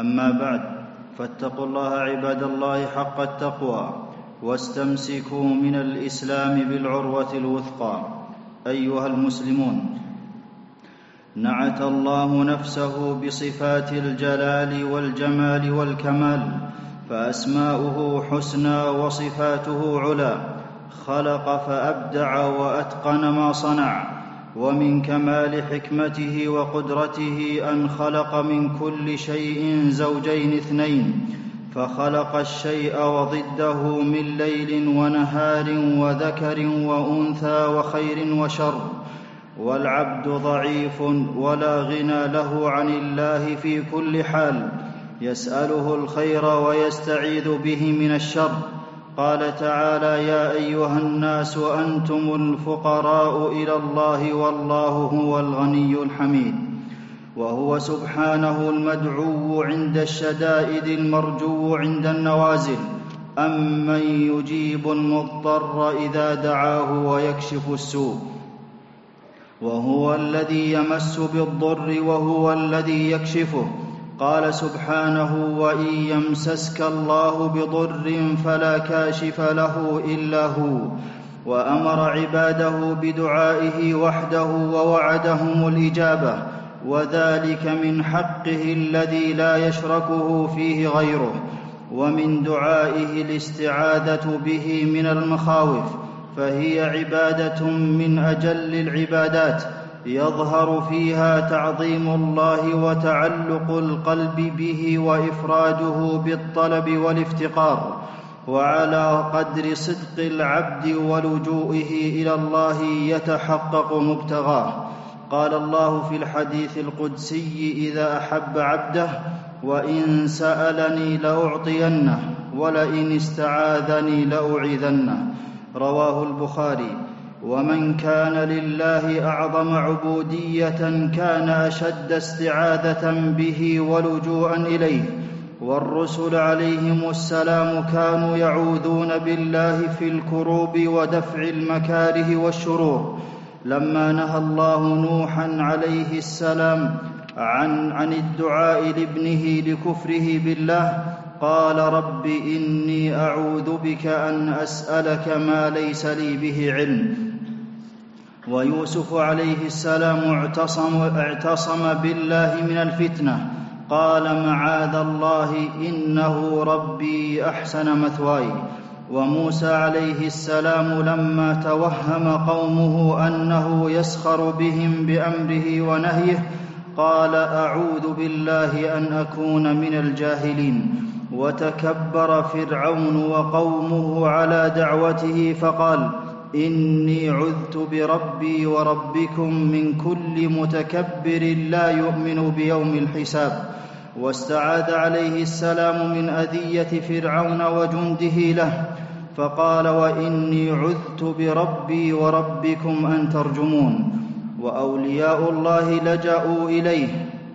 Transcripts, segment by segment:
أما بعد فاتقوا الله عباد الله حق التقوى واستمسكوا من الإسلام بالعروة الوثقى. أيها المسلمون نعت الله نفسه بصفات الجلال والجمال والكمال فأسماؤه حسنى وصفاته علا خلق فأبدع وأتقن ما صنع. ومن كمال حكمته وقدرته أن خلق من كل شيء زوجين اثنين فخلق الشيء وضده من ليل ونهار وذكر وأنثى وخير وشر والعبد ضعيف ولا غنى له عن الله في كل حال يسأله الخير ويستعيذ به من الشر. قال تعالى يا أيها الناس أنتم الفقراء إلى الله والله هو الغني الحميد وهو سبحانه المدعو عند الشدائد المرجو عند النوازل أمن يجيب المضطر إذا دعاه ويكشف السوء وهو الذي يمس بالضر وهو الذي يكشفه قال سبحانه وإن يمسسك الله بضر فلا كاشف له إلا هو وأمر عباده بدعائه وحده ووعدهم الإجابة وذلك من حقه الذي لا يشركه فيه غيره ومن دعائه الاستعاذة به من المخاوف فهي عبادة من أجل العبادات. يظهر فيها تعظيم الله وتعلق القلب به وافراده بالطلب والافتقار وعلى قدر صدق العبد ولجوئه إلى الله يتحقق مبتغاه. قال الله في الحديث القدسي إذا أحب عبده وإن سألني لأعطينه ولئن استعاذني لأعيذنه. رواه البخاري. ومن كان لله أعظم عبودية كان أشد استعاذة به ولجوءا إليه والرسل عليهم السلام كانوا يعوذون بالله في الكروب ودفع المكاره والشرور. لما نهى الله نوحا عليه السلام عن عن الدعاء لابنه لكفره بالله قال رب إني أعوذ بك أن أسألك ما ليس لي به علم. ويوسف عليه السلام اعتصم, اعتصم بالله من الفتنة. قال معاذ الله إنه ربي أحسن مثواي. وموسى عليه السلام لما توهم قومه أنه يسخر بهم بأمره ونهيه قال أعوذ بالله أن أكون من الجاهلين. وتكبر فرعون وقومه على دعوته فقال إني عذت بربي وربكم من كل متكبر لا يؤمن بيوم الحساب. واستعاذ عليه السلام من أذية فرعون وجنده له. فقال وإني عذت بربي وربكم أن ترجمون. وأولياء الله لجأوا إليه.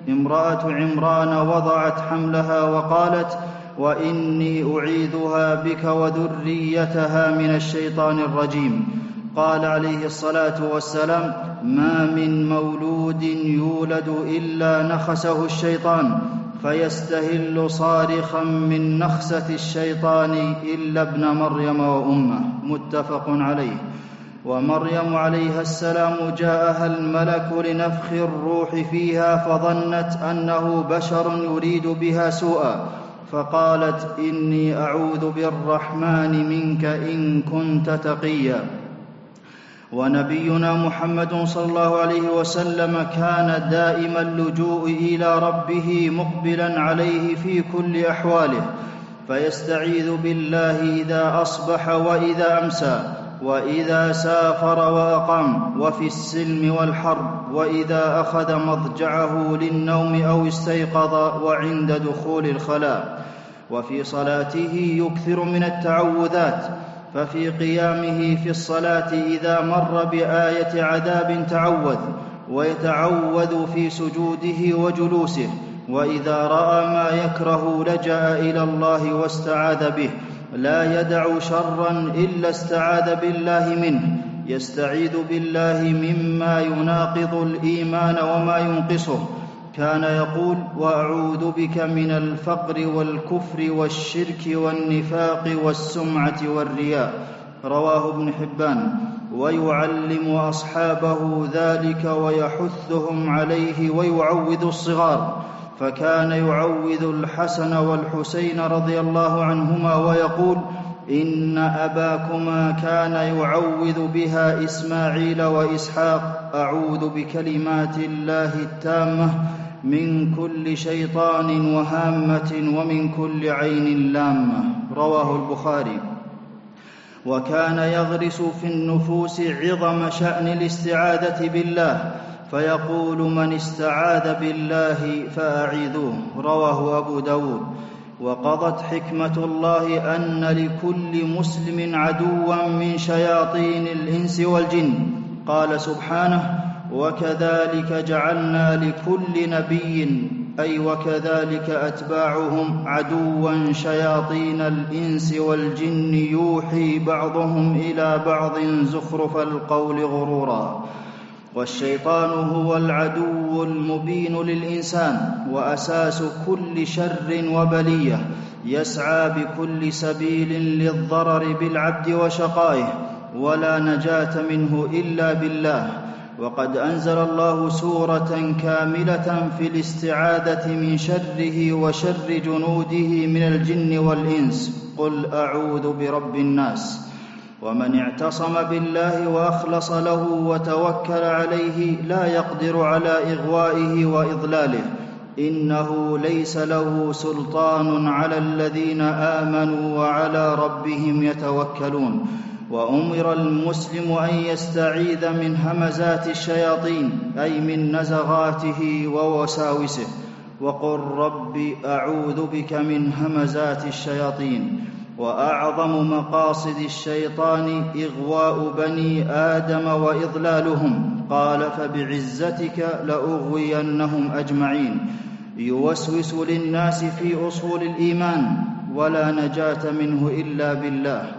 امرأة عمران وضعت حملها وقالت وإني أعيذها بك وذريتها من الشيطان الرجيم. قال عليه الصلاة والسلام ما من مولود يولد إلا نخسه الشيطان فيستهل صارخا من نخسة الشيطان إلا ابن مريم وأمه. متفق عليه. ومريم عليها السلام جاءها الملك لنفخ الروح فيها فظنت أنه بشر يريد بها سوءا. فقالت إني أعوذ بالرحمن منك إن كنت تقيا. ونبينا محمد صلى الله عليه وسلم كان دائم اللجوء إلى ربه مقبلا عليه في كل أحواله فيستعيذ بالله إذا أصبح وإذا أمسى. وإذا سافر وأقام وفي السلم والحرب وإذا أخذ مضجعه للنوم أو استيقظ وعند دخول الخلاء وفي صلاته يكثر من التعوذات ففي قيامه في الصلاة إذا مر بآية عذاب تعوذ ويتعوذ في سجوده وجلوسه وإذا رأى ما يكره لجأ إلى الله واستعاذ به لا يدع شرا إلا استعاذ بالله منه. يستعيذ بالله مما يناقض الإيمان وما ينقصه. كان يقول وأعوذ بك من الفقر والكفر والشرك والنفاق والسمعة والرياء. رواه ابن حبان. ويعلم أصحابه ذلك ويحثهم عليه ويعوذ الصغار. فكان يعوذ الحسن والحسين رضي الله عنهما ويقول إن أباكما كان يعوذ بها إسماعيل وإسحاق. أعوذ بكلمات الله التامة من كل شيطان وهامة ومن كل عين لامة. رواه البخاري. وكان يغرس في النفوس عظم شأن الاستعاذة بالله. فيقول من استعاذ بالله فاعيذوه رواه أبو داود. وقضت حكمة الله أن لكل مسلم عدوا من شياطين الإنس والجن. قال سبحانه وكذلك جعلنا لكل نبي أي وكذلك أتباعهم عدوا شياطين الإنس والجن يوحي بعضهم إلى بعض زخرف القول غرورا. والشيطان هو العدو المبين للإنسان وأساس كل شر وبلية يسعى بكل سبيل للضرر بالعبد وشقائه ولا نجاة منه إلا بالله. وقد أنزل الله سورة كاملة في الاستعاذة من شره وشر جنوده من الجن والإنس. قل أعوذ برب الناس. ومن اعتصم بالله وأخلص له وتوكل عليه لا يقدر على إغوائه وإضلاله. إنه ليس له سلطان على الذين آمنوا وعلى ربهم يتوكلون. وأمر المسلم أن يستعيذ من همزات الشياطين أي من نزغاته ووساوسه. وقل رب أعوذ بك من همزات الشياطين. وأعظم مقاصد الشيطان إغواء بني آدم وإضلالهم. قال فبعزتك لأغوينهم أجمعين. يوسوس للناس في أصول الإيمان ولا نجاة منه إلا بالله.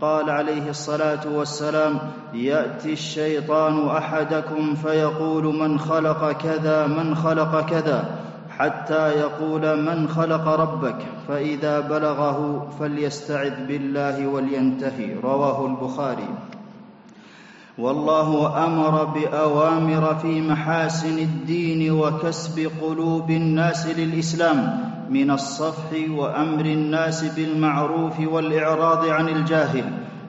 قال عليه الصلاة والسلام يأتي الشيطان أحدكم فيقول من خلق كذا من خلق كذا. حتى يقول من خلق ربك فإذا بلغه فليستعذ بالله ولينتهي رواه البخاري. والله أمر بأوامر في محاسن الدين وكسب قلوب الناس للإسلام من الصفح وأمر الناس بالمعروف والإعراض عن الجاهل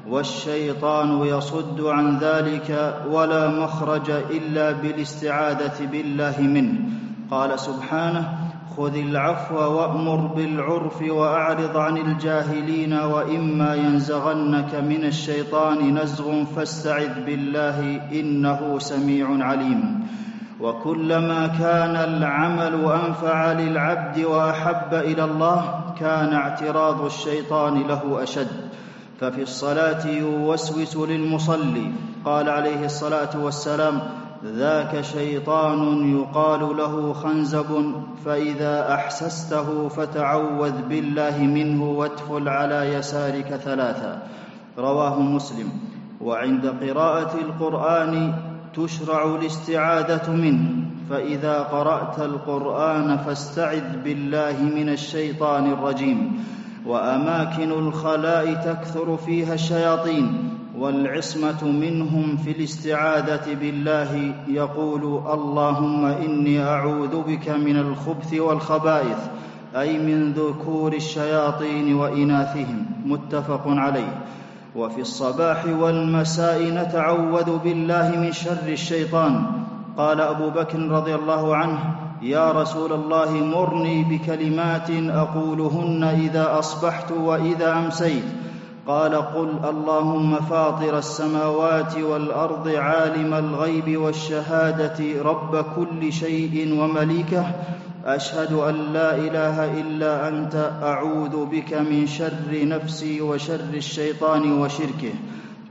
والشيطان يصد عن ذلك ولا مخرج إلا بالاستعاذة بالله منه. قال سبحانه خذ العفو وأمر بالعرف وأعرض عن الجاهلين وإما ينزغنك من الشيطان نزغ فاستعذ بالله إنه سميع عليم. وكلما كان العمل أنفع للعبد وأحب إلى الله كان اعتراض الشيطان له أشد. ففي الصلاة يوسوس للمصلي قال عليه الصلاة والسلام ذاك شيطان يقال له خنزب فإذا أحسسته فتعوذ بالله منه وادخل على يسارك ثلاثا. رواه مسلم. وعند قراءة القرآن تشرع الاستعاذة منه. فإذا قرأت القرآن فاستعذ بالله من الشيطان الرجيم. وأماكن الخلاء تكثر فيها الشياطين. والعصمة منهم في الاستعاذة بالله يقول اللهم إني أعوذ بك من الخبث والخبائث أي من ذكور الشياطين وإناثهم متفق عليه. وفي الصباح والمساء نتعوذ بالله من شر الشيطان. قال أبو بكر رضي الله عنه يا رسول الله مرني بكلمات أقولهن إذا أصبحت وإذا أمسيت. قال قل اللهم فاطر السماوات والأرض عالم الغيب والشهادة رب كل شيء ومليكه. أشهد أن لا إله إلا أنت أعوذ بك من شر نفسي وشر الشيطان وشركه.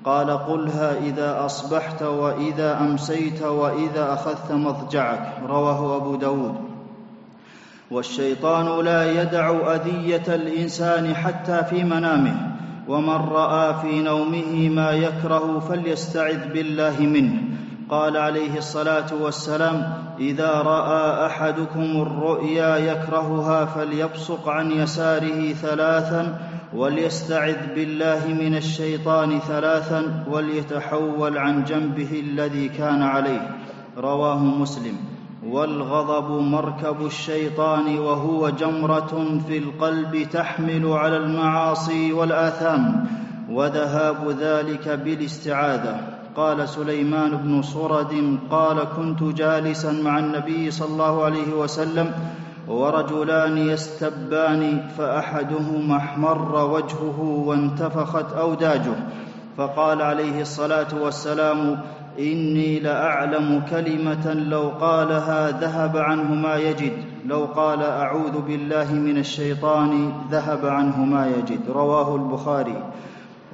قال قلها إذا أصبحت وإذا أمسيت وإذا أخذت مضجعك. رواه أبو داود. والشيطان لا يدع أذية الإنسان حتى في منامه. ومن رأى في نومه ما يكره فليستعذ بالله منه. قال عليه الصلاة والسلام إذا رأى أحدكم الرؤيا يكرهها فليبصق عن يساره ثلاثا وليستعذ بالله من الشيطان ثلاثا وليتحول عن جنبه الذي كان عليه. رواه مسلم. والغضب مركب الشيطان وهو جمرة في القلب تحمل على المعاصي والآثام وذهاب ذلك بالاستعاذة. قال سليمان بن صرد قال كنت جالسا مع النبي صلى الله عليه وسلم ورجلان يستبان فأحدهما احمر وجهه وانتفخت أوداجه فقال عليه الصلاة والسلام إني لأعلم كلمة لو قالها ذهب عنه ما يجد. لو قال أعوذ بالله من الشيطان ذهب عنه ما يجد. رواه البخاري.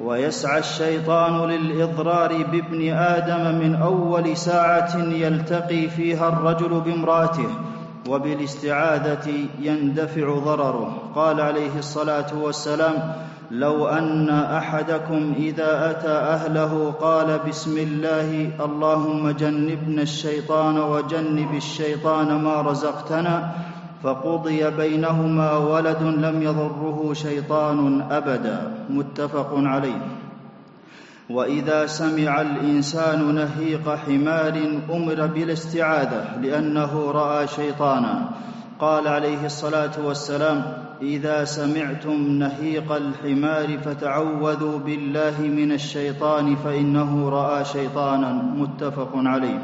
ويسعى الشيطان للإضرار بابن آدم من أول ساعة يلتقي فيها الرجل بامرأته. وبالاستعاذة يندفع ضرره. قال عليه الصلاة والسلام لو أن أحدكم إذا أتى أهله قال بسم الله اللهم جنبنا الشيطان وجنب الشيطان ما رزقتنا فقضي بينهما ولد لم يضره شيطان أبدا. متفق عليه. وإذا سمع الإنسان نهيق حمار أمر بالاستعاذة لأنه رأى شيطانا. قال عليه الصلاة والسلام إذا سمعتم نهيق الحمار فتعوذوا بالله من الشيطان فإنه رأى شيطانا. متفق عليه.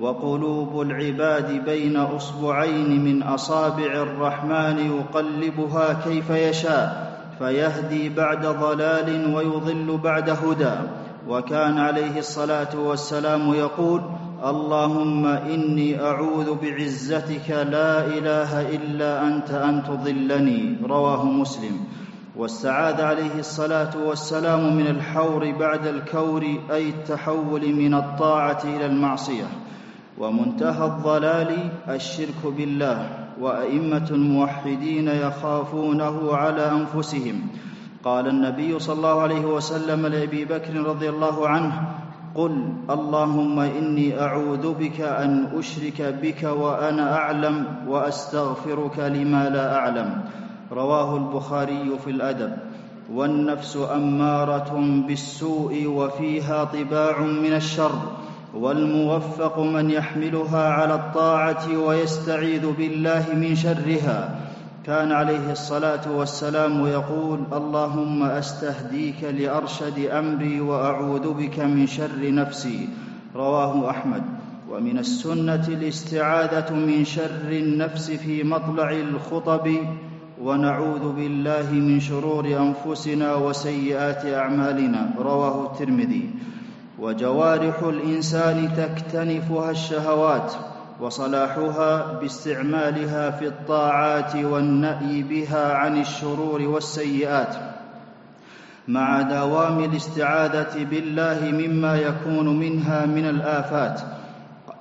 وقلوب العباد بين أصبعين من أصابع الرحمن يقلبها كيف يشاء. فيهدي بعد ضلال ويضل بعد هدى. وكان عليه الصلاة والسلام يقول اللهم إني أعوذ بعزتك لا إله إلا أنت أن تضلني. رواه مسلم. واستعاذ عليه الصلاة والسلام من الحور بعد الكور أي التحول من الطاعة إلى المعصية. ومنتهى الضلال الشرك بالله. وأئمة الموحدين يخافونه على أنفسهم. قال النبي صلى الله عليه وسلم لأبي بكر رضي الله عنه قل اللهم إني أعوذ بك أن أشرك بك وأنا أعلم وأستغفرك لما لا أعلم. رواه البخاري في الأدب. والنفس أمارة بالسوء وفيها طباع من الشر. والموفق من يحملها على الطاعة ويستعيذ بالله من شرها. كان عليه الصلاة والسلام يقول اللهم أستهديك لأرشد أمري وأعوذ بك من شر نفسي. رواه أحمد. ومن السنة الاستعاذة من شر النفس في مطلع الخطب ونعوذ بالله من شرور أنفسنا وسيئات أعمالنا. رواه الترمذي. وجوارح الإنسان تكتنفها الشهوات وصلاحها باستعمالها في الطاعات والنأي بها عن الشرور والسيئات مع دوام الاستعاذة بالله مما يكون منها من الآفات.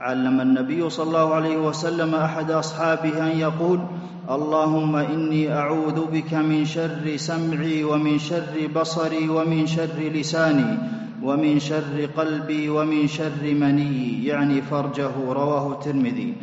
علم النبي صلى الله عليه وسلم أحد أصحابه أن يقول اللهم إني أعوذ بك من شر سمعي ومن شر بصري ومن شر لساني ومن شر قلبي ومن شر مني يعني فرجه رواه الترمذي.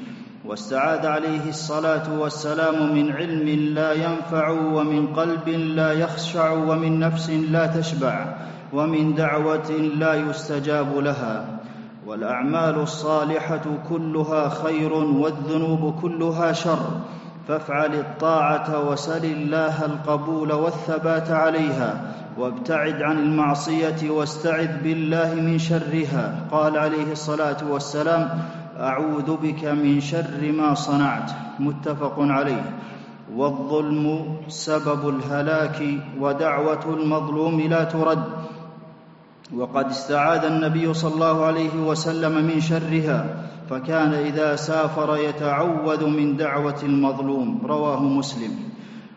واستعاذ عليه الصلاة والسلام من علم لا ينفع ومن قلب لا يخشع ومن نفس لا تشبع ومن دعوة لا يستجاب لها. والأعمال الصالحة كلها خير والذنوب كلها شر. فافعل الطاعة وسل الله القبول والثبات عليها وابتعد عن المعصية واستعذ بالله من شرها. قال عليه الصلاة والسلام أعوذ بك من شر ما صنعت. متفق عليه. والظلم سبب الهلاك ودعوة المظلوم لا ترد. وقد استعاذ النبي صلى الله عليه وسلم من شرها فكان إذا سافر يتعوذ من دعوة المظلوم. رواه مسلم.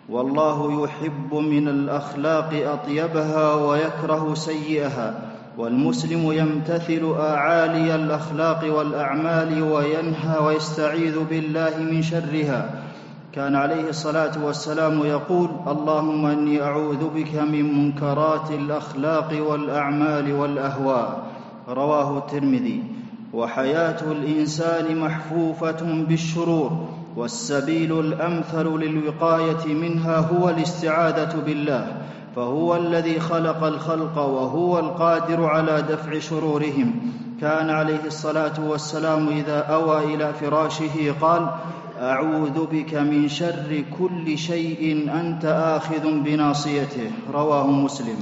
والله يحب من الأخلاق أطيبها ويكره سيئها والمسلم يمتثل أعالي الأخلاق والأعمال وينهى ويستعيذ بالله من شرها. كان عليه الصلاة والسلام يقول اللهم إني أعوذ بك من منكرات الأخلاق والأعمال والأهواء. رواه الترمذي. وحياة الإنسان محفوفة بالشرور والسبيل الأمثل للوقاية منها هو الاستعاذة بالله فهو الذي خلق الخلق وهو القادر على دفع شرورهم. كان عليه الصلاة والسلام إذا أوى إلى فراشه قال أعوذ بك من شر كل شيء أنت آخذ بناصيته. رواه مسلم.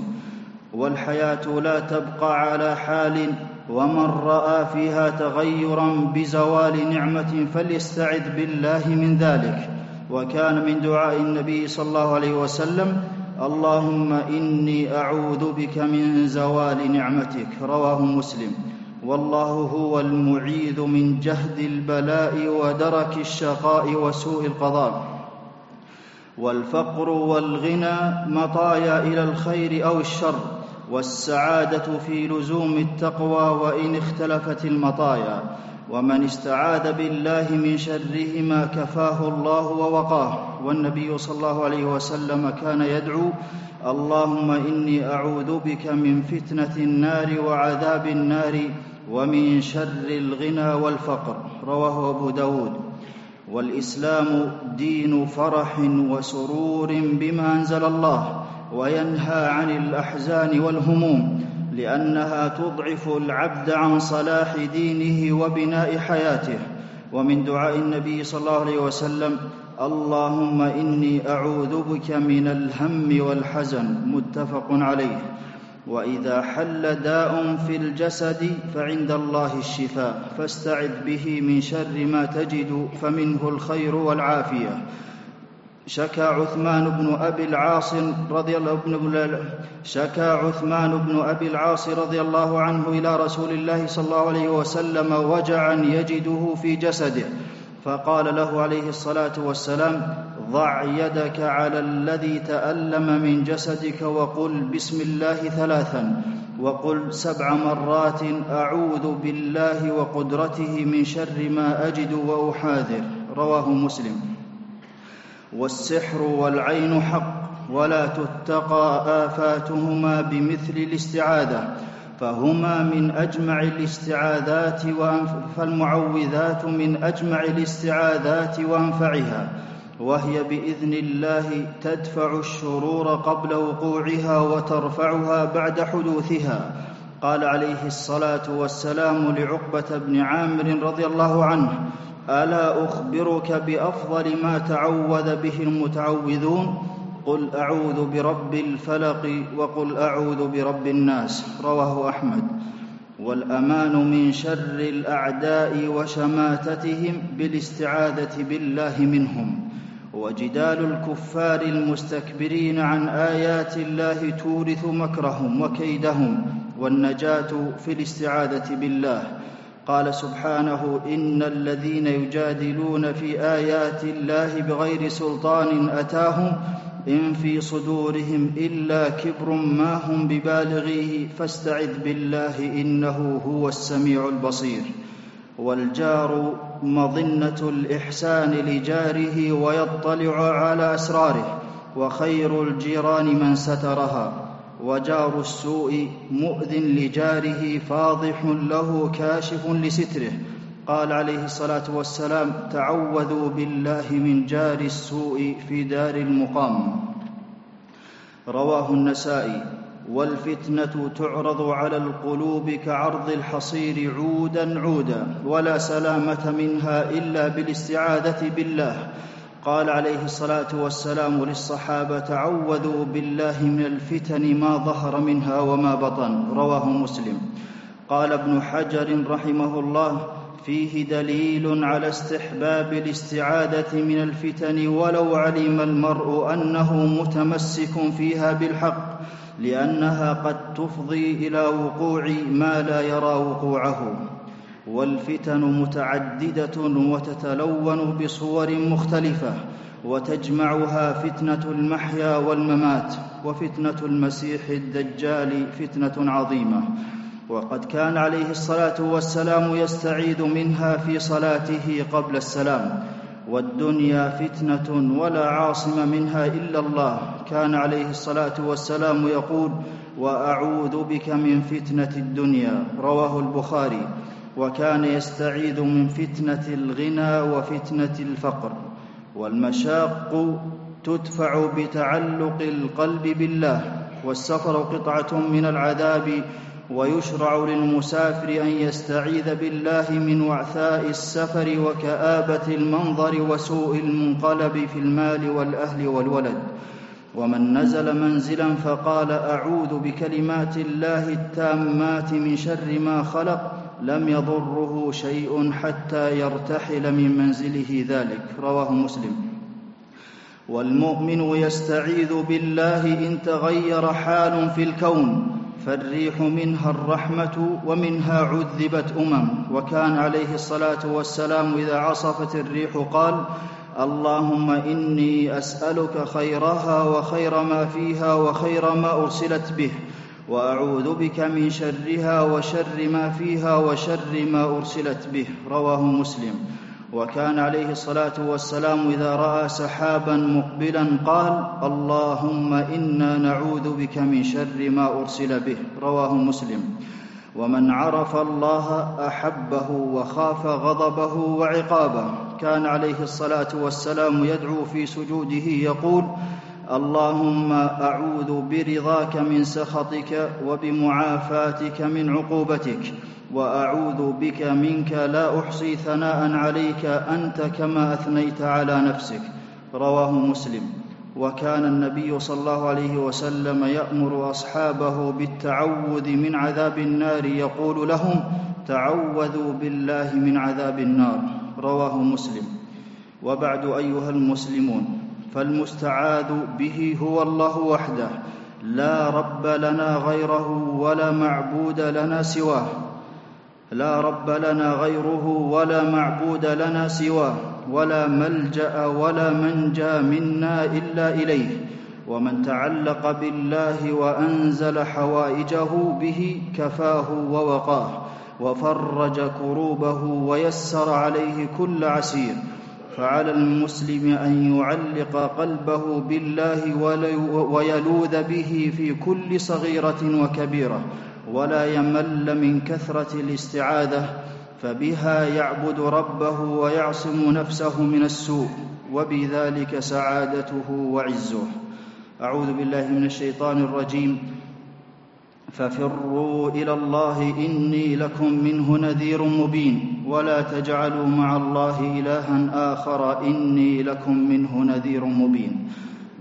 والحياة لا تبقى على حال ومن رأى فيها تغيرا بزوال نعمة فليستعذ بالله من ذلك. وكان من دعاء النبي صلى الله عليه وسلم اللهم إني أعوذ بك من زوال نعمتك. رواه مسلم. والله هو المعيذ من جهد البلاء ودرك الشقاء وسوء القضاء. والفقر والغنى مطايا إلى الخير أو الشر والسعادة في لزوم التقوى وإن اختلفت المطايا. ومن استعاذ بالله من شرهما كفاه الله ووقاه. والنبي صلى الله عليه وسلم كان يدعو اللهم إني أعوذ بك من فتنة النار وعذاب النار ومن شر الغنى والفقر. رواه أبو داود. والإسلام دين فرح وسرور بما أنزل الله وينهى عن الأحزان والهموم لأنها تضعف العبد عن صلاح دينه وبناء حياته. ومن دعاء النبي صلى الله عليه وسلم اللهم إني أعوذ بك من الهم والحزن. متفق عليه. وإذا حل داء في الجسد فعند الله الشفاء. فاستعذ به من شر ما تجد فمنه الخير والعافية. شكى عثمان بن أبي العاص رضي الله بن شكى عثمان بن أبي العاص رضي الله عنه إلى رسول الله صلى الله عليه وسلم وجعا يجده في جسده فقال له عليه الصلاة والسلام ضع يدك على الذي تألم من جسدك وقل بسم الله ثلاثا وقل سبع مرات أعوذ بالله وقدرته من شر ما أجد وأحاذر رواه مسلم. والسحر والعين حق ولا تتقى آفاتهما بمثل الاستعاذة فهما من أجمع الاستعاذات فالمعوذات من أجمع الاستعاذات وأنفعها وهي بإذن الله تدفع الشرور قبل وقوعها وترفعها بعد حدوثها. قال عليه الصلاة والسلام لعقبة بن عامر رضي الله عنه ألا أخبرك بأفضل ما تعوذ به المتعوذون؟ قل أعوذ برب الفلق وقل أعوذ برب الناس. رواه أحمد. والأمان من شر الأعداء وشماتتهم بالاستعاذة بالله منهم. وجدال الكفار المستكبرين عن آيات الله تورث مكرهم وكيدهم والنجاة في الاستعاذة بالله. قال سبحانه إن الذين يجادلون في آيات الله بغير سلطان أتاهم إن في صدورهم إلا كبر ما هم ببالغيه فاستعذ بالله إنه هو السميع البصير. والجار مظنة الإحسان لجاره ويطلع على أسراره وخير الجيران من سترها. وجار السوء مؤذ لجاره فاضح له كاشف لستره. قال عليه الصلاة والسلام تعوذوا بالله من جار السوء في دار المقام رواه النسائي والفتنة تعرض على القلوب كعرض الحصير عودا عودا ولا سلامة منها إلا بالاستعاذة بالله قال عليه الصلاة والسلام للصحابة تعوذوا بالله من الفتن ما ظهر منها وما بطن. رواه مسلم. قال ابن حجر رحمه الله فيه دليل على استحباب الاستعاذه من الفتن ولو علم المرء أنه متمسك فيها بالحق لأنها قد تفضي إلى وقوع ما لا يرى وقوعه. والفتن متعددة وتتلون بصور مختلفة وتجمعها فتنة المحيا والممات وفتنة المسيح الدجال فتنة عظيمة. وقد كان عليه الصلاة والسلام يستعيذ منها في صلاته قبل السلام. والدنيا فتنة ولا عاصم منها إلا الله. كان عليه الصلاة والسلام يقول وأعوذ بك من فتنة الدنيا. رواه البخاري. وكان يستعيذ من فتنة الغنى وفتنة الفقر والمشاق تدفع بتعلق القلب بالله والسفر قطعة من العذاب ويشرع للمسافر أن يستعيذ بالله من وعثاء السفر وكآبة المنظر وسوء المنقلب في المال والأهل والولد. ومن نزل منزلا فقال أعوذ بكلمات الله التامات من شر ما خلق لم يضره شيء حتى يرتحل من منزله ذلك. رواه مسلم. والمؤمن يستعيذ بالله إن تغير حال في الكون فالريح منها الرحمة ومنها عذبت أمم. وكان عليه الصلاة والسلام إذا عصفت الريح قال اللهم إني أسألك خيرها وخير ما فيها وخير ما أرسلت به. وأعوذ بك من شرها وشر ما فيها وشر ما أرسلت به. رواه مسلم. وكان عليه الصلاة والسلام إذا رأى سحابا مقبلا قال اللهم إنا نعوذ بك من شر ما أرسل به. رواه مسلم. ومن عرف الله أحبه وخاف غضبه وعقابه كان عليه الصلاة والسلام يدعو في سجوده يقول اللهم أعوذ برضاك من سخطك وبمعافاتك من عقوبتك وأعوذ بك منك لا أحصي ثناء عليك أنت كما أثنيت على نفسك. رواه مسلم. وكان النبي صلى الله عليه وسلم يأمر أصحابه بالتعوذ من عذاب النار يقول لهم تعوذوا بالله من عذاب النار رواه مسلم. وبعد أيها المسلمون فالمستعاذ به هو الله وحده. لا رب لنا غيره ولا معبود لنا سواه. لا رب لنا غيره ولا معبود لنا سواه. ولا ملجأ ولا منجى منا إلا إليه. ومن تعلق بالله وأنزل حوائجه به كفاه ووقاه. وفرج كروبه ويسر عليه كل عسير. فعلى المسلم أن يعلق قلبه بالله ويلوذ به في كل صغيرة وكبيرة ولا يمل من كثرة الاستعاذة فبها يعبد ربه ويعصم نفسه من السوء وبذلك سعادته وعزه. أعوذ بالله من الشيطان الرجيم. ففروا إلى الله إني لكم منه نذير مبين ولا تجعلوا مع الله إلها آخر إني لكم منه نذير مبين.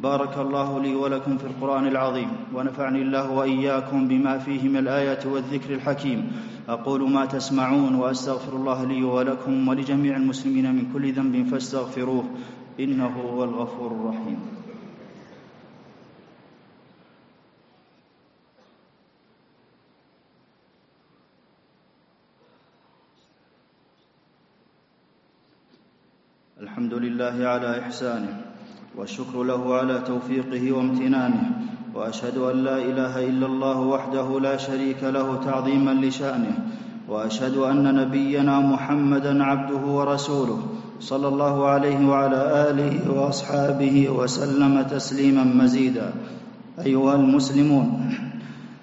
بارك الله لي ولكم في القرآن العظيم ونفعني الله وإياكم بما فيه من الآيات والذكر الحكيم. أقول ما تسمعون وأستغفر الله لي ولكم ولجميع المسلمين من كل ذنب فاستغفروه إنه هو الغفور الرحيم. الحمد لله على إحسانه والشكر له على توفيقه وامتنانه وأشهد أن لا إله إلا الله وحده لا شريك له تعظيما لشأنه وأشهد أن نبينا محمدا عبده ورسوله صلى الله عليه وعلى آله وأصحابه وسلم تسليما مزيدا. أيها المسلمون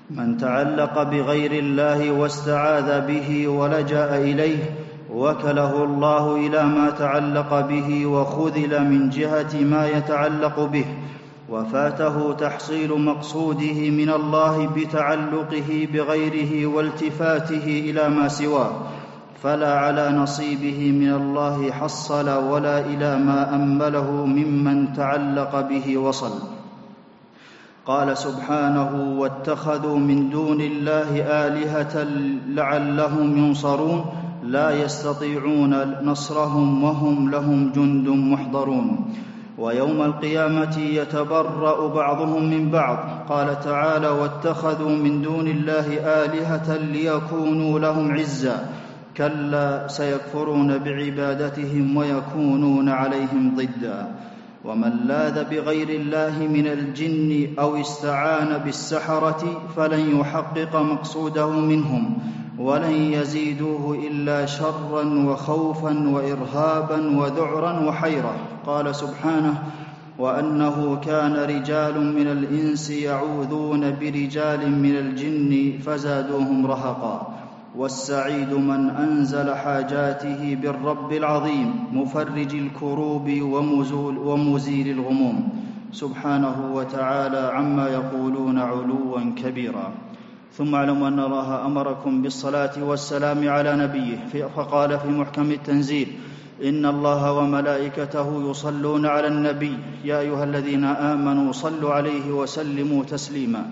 من تعلق بغير الله واستعاذ به ولجأ إليه وكله الله إلى ما تعلق به وخذل من جهة ما يتعلق به وفاته تحصيل مقصوده من الله بتعلقه بغيره والتفاته إلى ما سواه فلا على نصيبه من الله حصل ولا إلى ما امله ممن تعلق به وصل. قال سبحانه واتخذوا من دون الله آلهة لعلهم ينصرون لا يستطيعون نصرهم وهم لهم جند محضرون. ويوم القيامة يتبرأ بعضهم من بعض. قال تعالى واتخذوا من دون الله آلهة ليكونوا لهم عزا كلا سيكفرون بعبادتهم ويكونون عليهم ضدا. ومن لاذ بغير الله من الجن أو استعان بالسحرة فلن يحقق مقصوده منهم. ولن يزيدوه إلا شرا وخوفا وإرهابا وذعرا وحيره قال سبحانه وأنه كان رجال من الإنس يعوذون برجال من الجن فزادوهم رهقا. والسعيد من أنزل حاجاته بالرب العظيم مفرج الكروب ومزول ومزيل الغموم. سبحانه وتعالى عما يقولون علوا كبيرا. ثم اعلموا أن الله أمركم بالصلاة والسلام على نبيه فقال في محكم التنزيل إن الله وملائكته يصلون على النبي. يا أيها الذين آمنوا صلوا عليه وسلموا تسليما.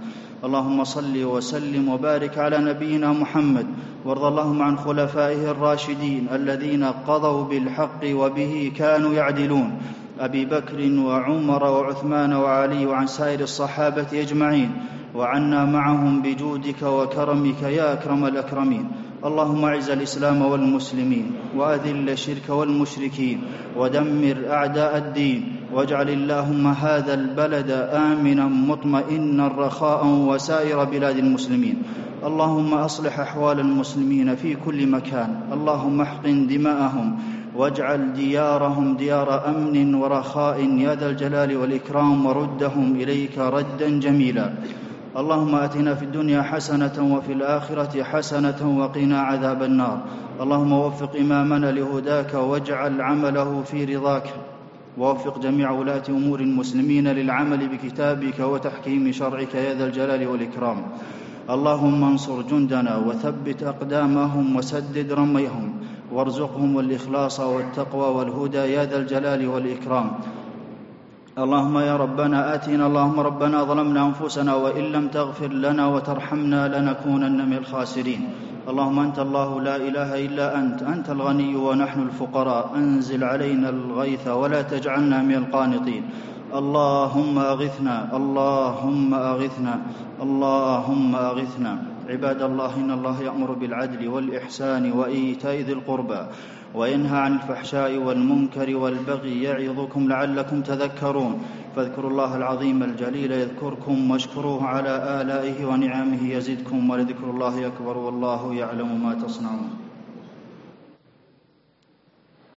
اللهم صل وسلم وبارك على نبينا محمد. وارض اللهم عن خلفائه الراشدين الذين قضوا بالحق وبه كانوا يعدلون. أبي بكر وعمر وعثمان وعلي وعن سائر الصحابة أجمعين. وعنا معهم بجودك وكرمك يا أكرم الأكرمين. اللهم أعز الإسلام والمسلمين وأذل الشرك والمشركين ودمر أعداء الدين واجعل اللهم هذا البلد آمنا مطمئنا رخاء وسائر بلاد المسلمين. اللهم أصلح أحوال المسلمين في كل مكان. اللهم احقن دماءهم واجعل ديارهم ديار أمن ورخاء يا ذا الجلال والإكرام وردهم إليك ردا جميلا. اللهم آتنا في الدنيا حسنة وفي الآخرة حسنة وقنا عذاب النار. اللهم وفق إمامنا لهداك واجعل عمله في رضاك. ووفق جميع ولاة أمور المسلمين للعمل بكتابك وتحكيم شرعك يا ذا الجلال والإكرام. اللهم انصر جندنا وثبت أقدامهم وسدد رميهم. وارزقهم الإخلاص والتقوى والهدى يا ذا الجلال والإكرام. اللهم يا ربنا آتنا اللهم ربنا ظلمنا أنفسنا وإن لم تغفر لنا وترحمنا لنكونن من الخاسرين. اللهم أنت الله لا إله إلا أنت أنت الغني ونحن الفقراء. أنزل علينا الغيث ولا تجعلنا من القانطين. اللهم أغثنا اللهم أغثنا اللهم أغثنا. عباد الله إن الله يأمر بالعدل والإحسان وإيتاء ذي القربى. وينهى عن الفحشاء والمنكر والبغي يعظكم لعلكم تذكرون. فاذكروا الله العظيم الجليل يذكركم واشكروه على آلائه ونعمه يزدكم ولذكر الله أكبر والله يعلم ما تصنعون.